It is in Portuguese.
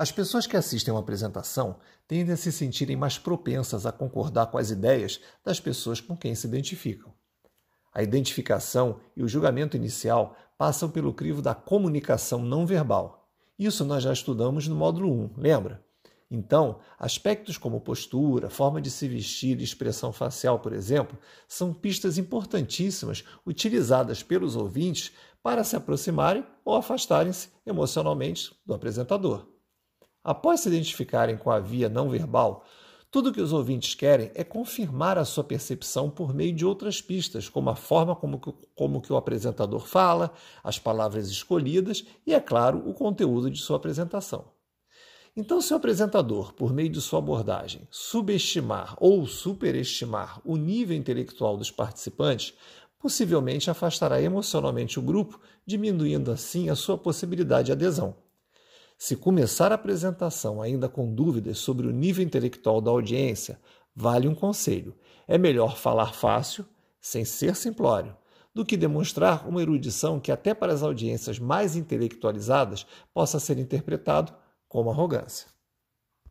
As pessoas que assistem uma apresentação tendem a se sentirem mais propensas a concordar com as ideias das pessoas com quem se identificam. A identificação e o julgamento inicial passam pelo crivo da comunicação não verbal. Isso nós já estudamos no módulo 1, lembra? Então, aspectos como postura, forma de se vestir e expressão facial, por exemplo, são pistas importantíssimas utilizadas pelos ouvintes para se aproximarem ou afastarem-se emocionalmente do apresentador. Após se identificarem com a via não verbal, tudo que os ouvintes querem é confirmar a sua percepção por meio de outras pistas, como a forma como que, como que o apresentador fala, as palavras escolhidas e, é claro, o conteúdo de sua apresentação. Então, se o apresentador, por meio de sua abordagem, subestimar ou superestimar o nível intelectual dos participantes, possivelmente afastará emocionalmente o grupo, diminuindo assim a sua possibilidade de adesão. Se começar a apresentação ainda com dúvidas sobre o nível intelectual da audiência, vale um conselho: é melhor falar fácil, sem ser simplório, do que demonstrar uma erudição que, até para as audiências mais intelectualizadas, possa ser interpretado como arrogância.